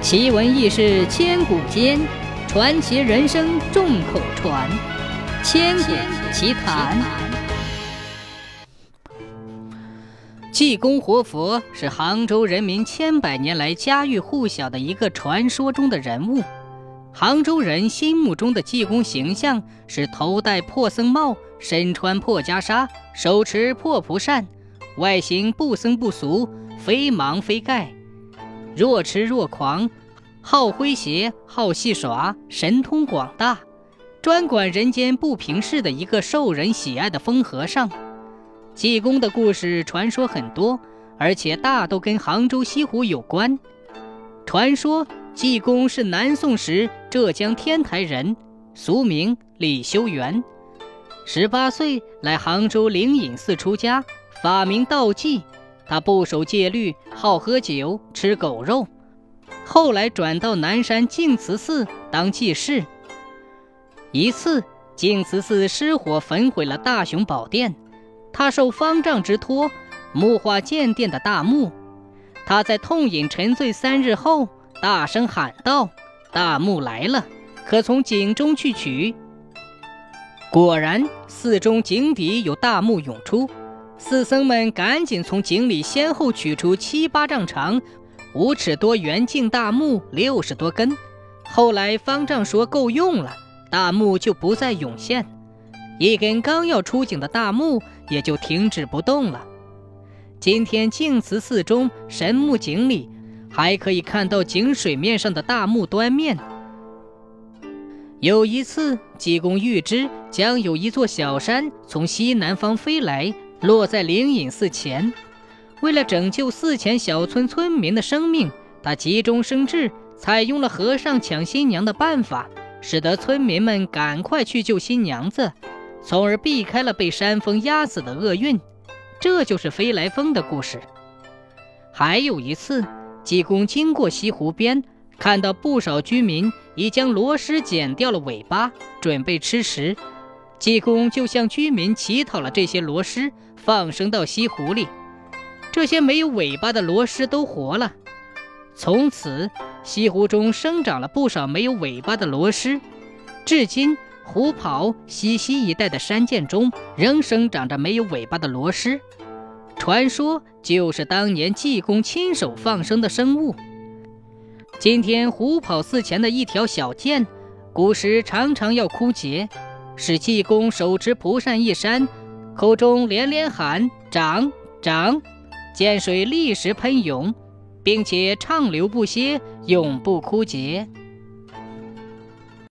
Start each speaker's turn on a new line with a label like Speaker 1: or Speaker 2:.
Speaker 1: 奇闻异事千古间，传奇人生众口传。千古奇谈。济公活佛是杭州人民千百年来家喻户晓的一个传说中的人物。杭州人心目中的济公形象是头戴破僧帽，身穿破袈裟，手持破蒲扇，外形不僧不俗，非盲非丐。若痴若狂，好诙谐，好戏耍，神通广大，专管人间不平事的一个受人喜爱的疯和尚。济公的故事传说很多，而且大都跟杭州西湖有关。传说济公是南宋时浙江天台人，俗名李修缘。十八岁来杭州灵隐寺出家，法名道济。他不守戒律，好喝酒，吃狗肉。后来转到南山净慈寺当济士。一次，净慈寺失火焚毁了大雄宝殿，他受方丈之托，木化建殿的大木。他在痛饮沉醉三日后，大声喊道：“大木来了，可从井中去取。”果然，寺中井底有大木涌出。寺僧们赶紧从井里先后取出七八丈长、五尺多圆径大木六十多根。后来方丈说够用了，大木就不再涌现，一根刚要出井的大木也就停止不动了。今天净慈寺中神木井里还可以看到井水面上的大木端面。有一次，济公预知将有一座小山从西南方飞来。落在灵隐寺前，为了拯救寺前小村村民的生命，他急中生智，采用了和尚抢新娘的办法，使得村民们赶快去救新娘子，从而避开了被山峰压死的厄运。这就是飞来峰的故事。还有一次，济公经过西湖边，看到不少居民已将螺蛳剪掉了尾巴，准备吃食。济公就向居民乞讨了这些螺蛳，放生到西湖里。这些没有尾巴的螺蛳都活了。从此，西湖中生长了不少没有尾巴的螺蛳。至今，湖跑、西溪一带的山涧中仍生长着没有尾巴的螺蛳，传说就是当年济公亲手放生的生物。今天，湖跑寺前的一条小涧，古时常常要枯竭。使济公手持蒲扇一扇，口中连连喊“涨涨”，涧水立时喷涌，并且畅流不歇，永不枯竭。